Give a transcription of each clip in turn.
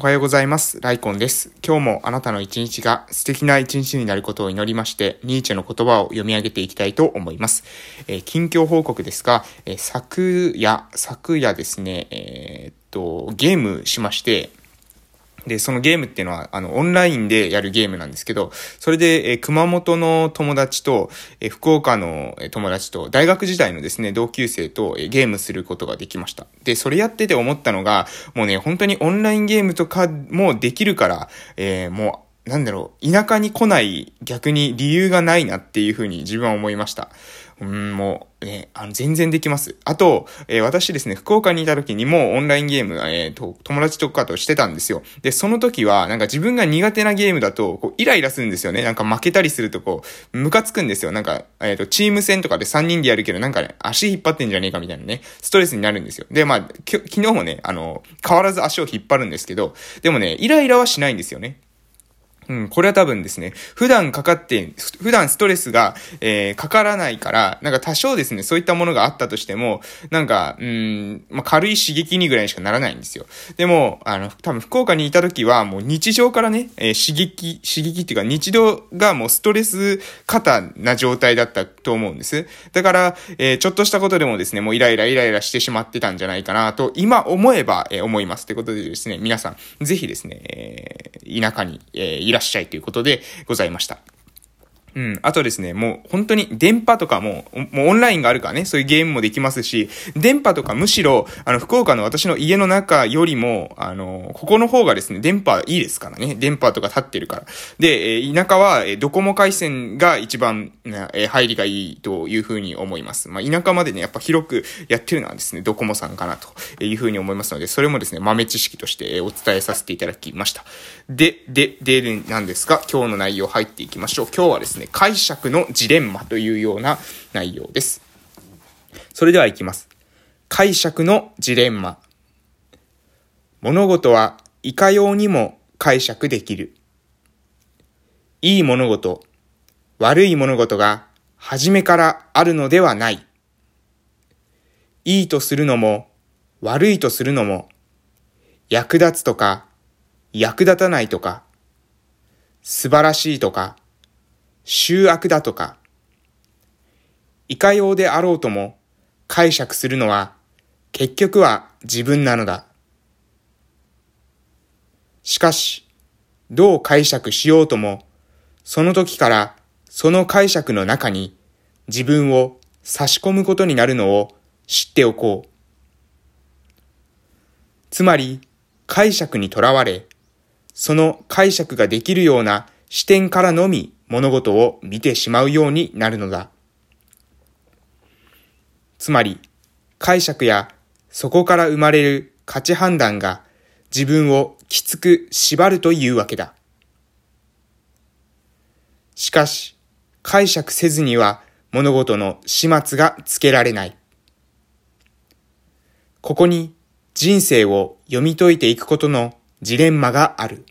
おはようございます。ライコンです。今日もあなたの一日が素敵な一日になることを祈りまして、ニーチェの言葉を読み上げていきたいと思います。えー、近況報告ですが、えー、昨夜、昨夜ですね、えー、っと、ゲームしまして、で、そのゲームっていうのは、あの、オンラインでやるゲームなんですけど、それで、えー、熊本の友達と、えー、福岡の友達と、大学時代のですね、同級生と、えー、ゲームすることができました。で、それやってて思ったのが、もうね、本当にオンラインゲームとかもできるから、えもう、なんだろう、田舎に来ない逆に理由がないなっていうふうに自分は思いました。うん、もう、ね、あの、全然できます。あと、えー、私ですね、福岡にいた時にもオンラインゲーム、えー、と、友達とかとしてたんですよ。で、その時は、なんか自分が苦手なゲームだと、こう、イライラするんですよね。なんか負けたりすると、こう、ムカつくんですよ。なんか、えっ、と、チーム戦とかで3人でやるけど、なんかね、足引っ張ってんじゃねえかみたいなね、ストレスになるんですよ。で、まあ、き昨日もね、あの、変わらず足を引っ張るんですけど、でもね、イライラはしないんですよね。うん、これは多分ですね、普段かかって、普段ストレスが、えー、かからないから、なんか多少ですね、そういったものがあったとしても、なんか、うん、まあ、軽い刺激にぐらいしかならないんですよ。でも、あの、多分福岡にいた時は、もう日常からね、えー、刺激、刺激っていうか日常がもうストレス過な状態だったと思うんです。だから、えー、ちょっとしたことでもですね、もうイライライライラしてしまってたんじゃないかなと、今思えば、え、思います。ということでですね、皆さん、ぜひですね、えー、田舎に、え、いららっしゃいということでございました。うん。あとですね、もう本当に電波とかも、もうオンラインがあるからね、そういうゲームもできますし、電波とかむしろ、あの、福岡の私の家の中よりも、あの、ここの方がですね、電波いいですからね。電波とか立ってるから。で、え田舎は、えドコモ回線が一番、え入りがいいというふうに思います。まあ、田舎までね、やっぱ広くやってるのはですね、ドコモさんかなというふうに思いますので、それもですね、豆知識としてお伝えさせていただきました。で、で、で、なんですが、今日の内容入っていきましょう。今日はですね、解釈のジレンマというような内容です。それでは行きます。解釈のジレンマ。物事はいかようにも解釈できる。いい物事、悪い物事が初めからあるのではない。いいとするのも悪いとするのも役立つとか役立たないとか素晴らしいとか醜悪だとか、いかようであろうとも解釈するのは結局は自分なのだ。しかし、どう解釈しようとも、その時からその解釈の中に自分を差し込むことになるのを知っておこう。つまり、解釈にとらわれ、その解釈ができるような視点からのみ物事を見てしまうようになるのだ。つまり、解釈やそこから生まれる価値判断が自分をきつく縛るというわけだ。しかし、解釈せずには物事の始末がつけられない。ここに人生を読み解いていくことのジレンマがある。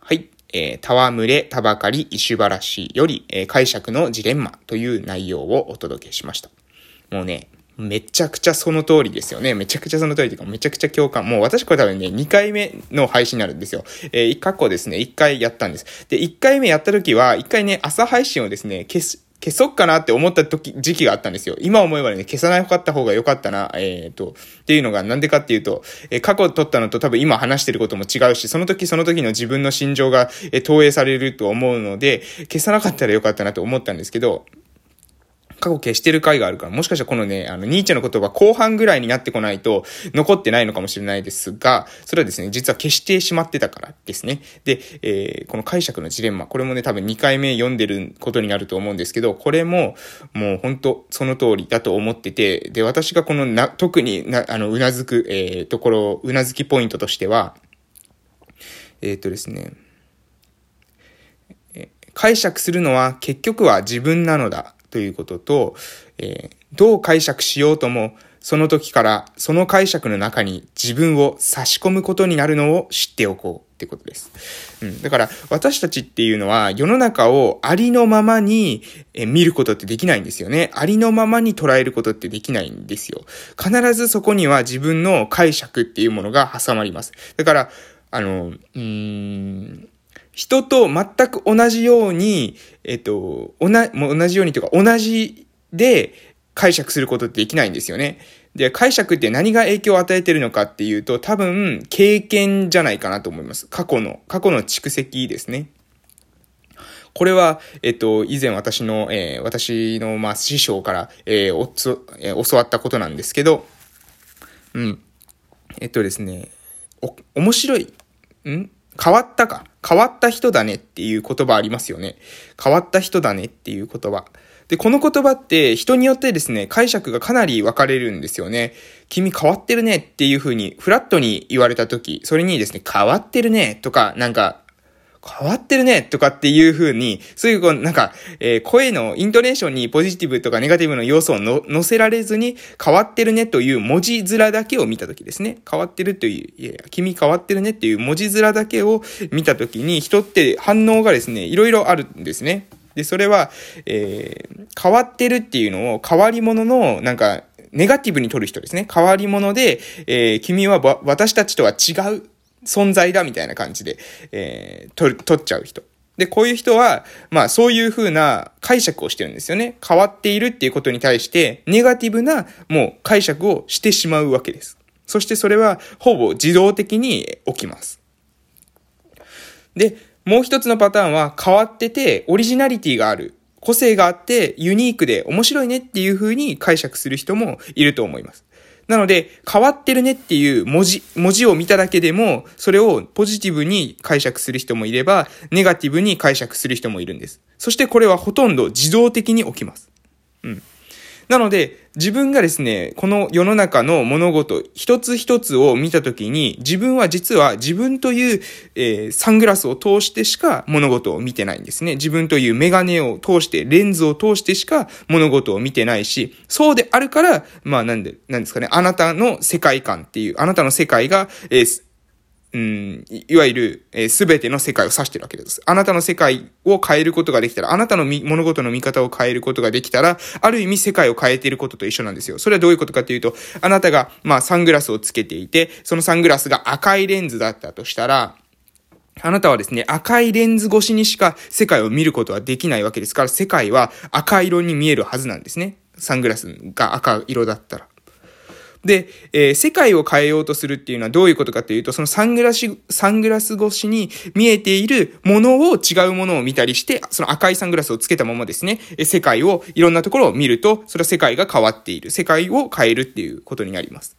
はいえー、戯れ、たばかり、石原氏より、えー、解釈のジレンマという内容をお届けしました。もうね、めちゃくちゃその通りですよね。めちゃくちゃその通りというか、めちゃくちゃ共感。もう私これ多分ね、2回目の配信になるんですよ。えー、過去ですね、1回やったんです。で、1回目やった時は、1回ね、朝配信をですね、消す、消そっかなって思った時、時期があったんですよ。今思えばね、消さないかった方が良かったな、えっ、ー、と、っていうのがなんでかっていうと、えー、過去撮ったのと多分今話してることも違うし、その時その時の自分の心情が、えー、投影されると思うので、消さなかったら良かったなと思ったんですけど、過去消してる回があるから、もしかしたらこのね、あの、ニーチェの言葉後半ぐらいになってこないと残ってないのかもしれないですが、それはですね、実は消してしまってたからですね。で、えー、この解釈のジレンマ、これもね、多分2回目読んでることになると思うんですけど、これも、もう本当その通りだと思ってて、で、私がこのな、特にな、あの、うなずく、えー、ところ、うなずきポイントとしては、えっ、ー、とですね、解釈するのは結局は自分なのだということと、えー、どう解釈しようとも、その時からその解釈の中に自分を差し込むことになるのを知っておこう。ってことです。うん。だから、私たちっていうのは、世の中をありのままに見ることってできないんですよね。ありのままに捉えることってできないんですよ。必ずそこには自分の解釈っていうものが挟まります。だから、あの、うーん、人と全く同じように、えっと、同じようにというか、同じで解釈することってできないんですよね。で、解釈って何が影響を与えてるのかっていうと、多分、経験じゃないかなと思います。過去の、過去の蓄積ですね。これは、えっと、以前私の、えー、私の、まあ、師匠から、えー、おつ、えー、教わったことなんですけど、うん。えっとですね、お、面白い、ん？変わったか？変わった人だねっていう言葉ありますよね。変わった人だねっていう言葉。で、この言葉って人によってですね、解釈がかなり分かれるんですよね。君変わってるねっていうふうに、フラットに言われた時、それにですね、変わってるねとか、なんか、変わってるねとかっていう風に、そういうこう、なんか、えー、声のイントネーションにポジティブとかネガティブの要素を乗せられずに、変わってるねという文字面だけを見たときですね。変わってるという、いや君変わってるねっていう文字面だけを見たときに、人って反応がですね、いろいろあるんですね。で、それは、えー、変わってるっていうのを変わり者の、なんか、ネガティブに取る人ですね。変わり者で、えー、君は私たちとは違う存在だみたいな感じで、えー、取、取っちゃう人。で、こういう人は、まあそういう風な解釈をしてるんですよね。変わっているっていうことに対して、ネガティブなもう解釈をしてしまうわけです。そしてそれはほぼ自動的に起きます。で、もう一つのパターンは変わっててオリジナリティがある。個性があってユニークで面白いねっていう風に解釈する人もいると思います。なので、変わってるねっていう文字、文字を見ただけでも、それをポジティブに解釈する人もいれば、ネガティブに解釈する人もいるんです。そしてこれはほとんど自動的に起きます。うん。なので、自分がですね、この世の中の物事、一つ一つを見たときに、自分は実は自分という、えー、サングラスを通してしか物事を見てないんですね。自分というメガネを通して、レンズを通してしか物事を見てないし、そうであるから、まあなんで、なんですかね、あなたの世界観っていう、あなたの世界が、えーうん、いわゆる、す、え、べ、ての世界を指してるわけです。あなたの世界を変えることができたら、あなたの物事の見方を変えることができたら、ある意味世界を変えていることと一緒なんですよ。それはどういうことかというと、あなたが、まあ、サングラスをつけていて、そのサングラスが赤いレンズだったとしたら、あなたはですね、赤いレンズ越しにしか世界を見ることはできないわけですから、世界は赤色に見えるはずなんですね。サングラスが赤色だったら。で、えー、世界を変えようとするっていうのはどういうことかというと、そのサングラス、サングラス越しに見えているものを違うものを見たりして、その赤いサングラスをつけたままですね、え世界を、いろんなところを見ると、それは世界が変わっている。世界を変えるっていうことになります。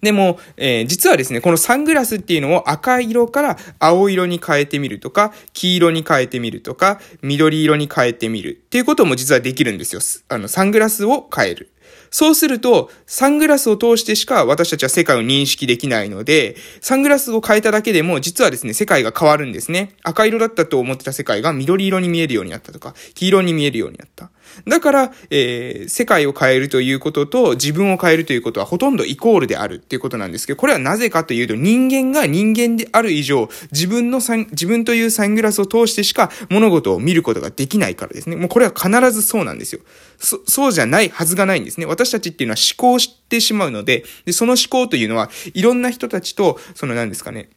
でも、えー、実はですね、このサングラスっていうのを赤色から青色に変えてみるとか、黄色に変えてみるとか、緑色に変えてみるっていうことも実はできるんですよ。あの、サングラスを変える。そうすると、サングラスを通してしか私たちは世界を認識できないので、サングラスを変えただけでも、実はですね、世界が変わるんですね。赤色だったと思ってた世界が緑色に見えるようになったとか、黄色に見えるようになった。だから、えー、世界を変えるということと自分を変えるということはほとんどイコールであるっていうことなんですけど、これはなぜかというと人間が人間である以上、自分のサン、自分というサングラスを通してしか物事を見ることができないからですね。もうこれは必ずそうなんですよ。そ、そうじゃないはずがないんですね。私たちっていうのは思考してしまうので、で、その思考というのは、いろんな人たちと、その何ですかね、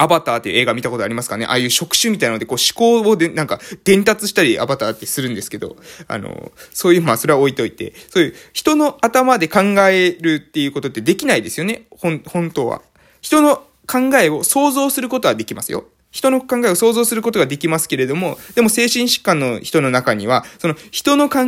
アバターっていう映画見たことありますかね？ああいう職種みたいなので、こう思考をで、なんか伝達したりアバターってするんですけど、あの、そういう、まあそれは置いといて、そういう人の頭で考えるっていうことってできないですよね？ほん、本当は。人の考えを想像することはできますよ。人の考えを想像することができますけれども、でも精神疾患の人の中には、その人の考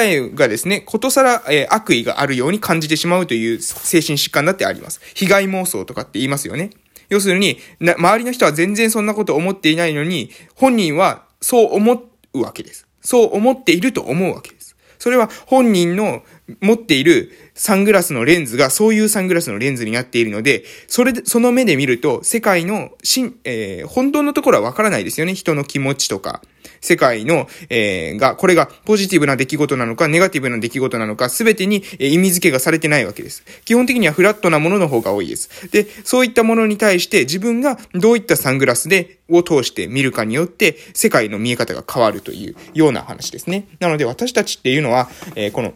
えがですね、ことさら、えー、悪意があるように感じてしまうという精神疾患だってあります。被害妄想とかって言いますよね。要するに、周りの人は全然そんなこと思っていないのに、本人はそう思うわけです。そう思っていると思うわけです。それは本人の持っているサングラスのレンズがそういうサングラスのレンズになっているので、それで、その目で見ると、世界のしん、えー、本当のところはわからないですよね。人の気持ちとか。世界の、えー、が、これがポジティブな出来事なのか、ネガティブな出来事なのか、すべてに、え、意味付けがされてないわけです。基本的にはフラットなものの方が多いです。で、そういったものに対して自分がどういったサングラスで、を通して見るかによって、世界の見え方が変わるというような話ですね。なので私たちっていうのは、えー、この、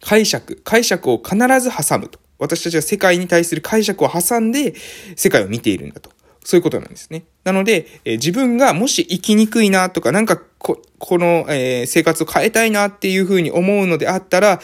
解釈、解釈を必ず挟むと。私たちは世界に対する解釈を挟んで世界を見ているんだと。そういうことなんですね。なので、えー、自分がもし生きにくいなとか、なんかこ、この、えー、生活を変えたいなっていうふうに思うのであったら、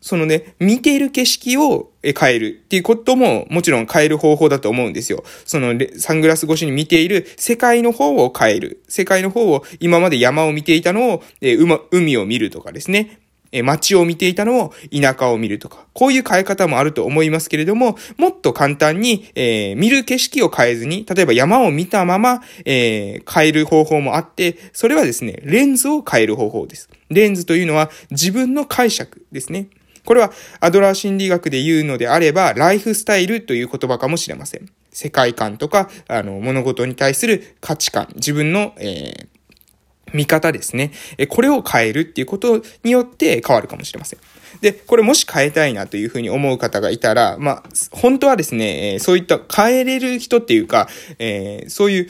そのね、見ている景色を変えるっていうことももちろん変える方法だと思うんですよ。そのサングラス越しに見ている世界の方を変える。世界の方を今まで山を見ていたのを、えー、海を見るとかですね。え街を見ていたのを田舎を見るとか、こういう変え方もあると思いますけれども、もっと簡単に、えー、見る景色を変えずに、例えば山を見たまま、えー、変える方法もあって、それはですね、レンズを変える方法です。レンズというのは自分の解釈ですね。これはアドラー心理学で言うのであれば、ライフスタイルという言葉かもしれません。世界観とか、あの、物事に対する価値観、自分の、えー、見方ですね。これを変えるっていうことによって変わるかもしれません。で、これもし変えたいなというふうに思う方がいたら、まあ、本当はですね、そういった変えれる人っていうか、えー、そういう、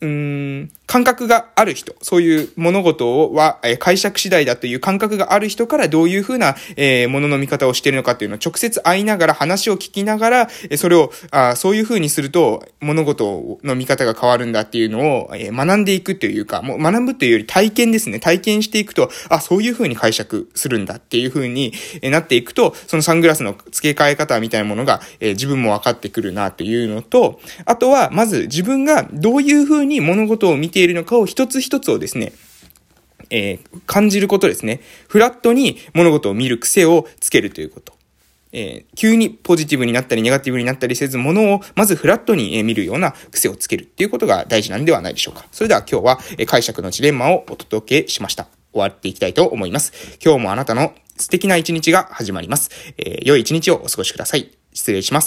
うん、感覚がある人、そういう物事は、え解釈次第だという感覚がある人からどういうふうな、えー、物の見方をしているのかっていうのを直接会いながら話を聞きながら、えそれをあそういうふうにすると物事の見方が変わるんだっていうのを、え学んでいくというか、もう学ぶというより体験ですね。体験していくと、あ、そういうふうに解釈するんだっていうふうになっていくと、そのサングラスの付け替え方みたいなものが、え自分も分かってくるなというのと、あとは、まず自分がどういうふうに物事を見てているのかを一つ一つをですね、えー、感じることですね。フラットに物事を見る癖をつけるということ。えー、急にポジティブになったりネガティブになったりせず、物をまずフラットに見るような癖をつけるっていうことが大事なんではないでしょうか。それでは今日は解釈のジレンマをお届けしました。終わっていきたいと思います。今日もあなたの素敵な一日が始まります。えー、良い一日をお過ごしください。失礼します。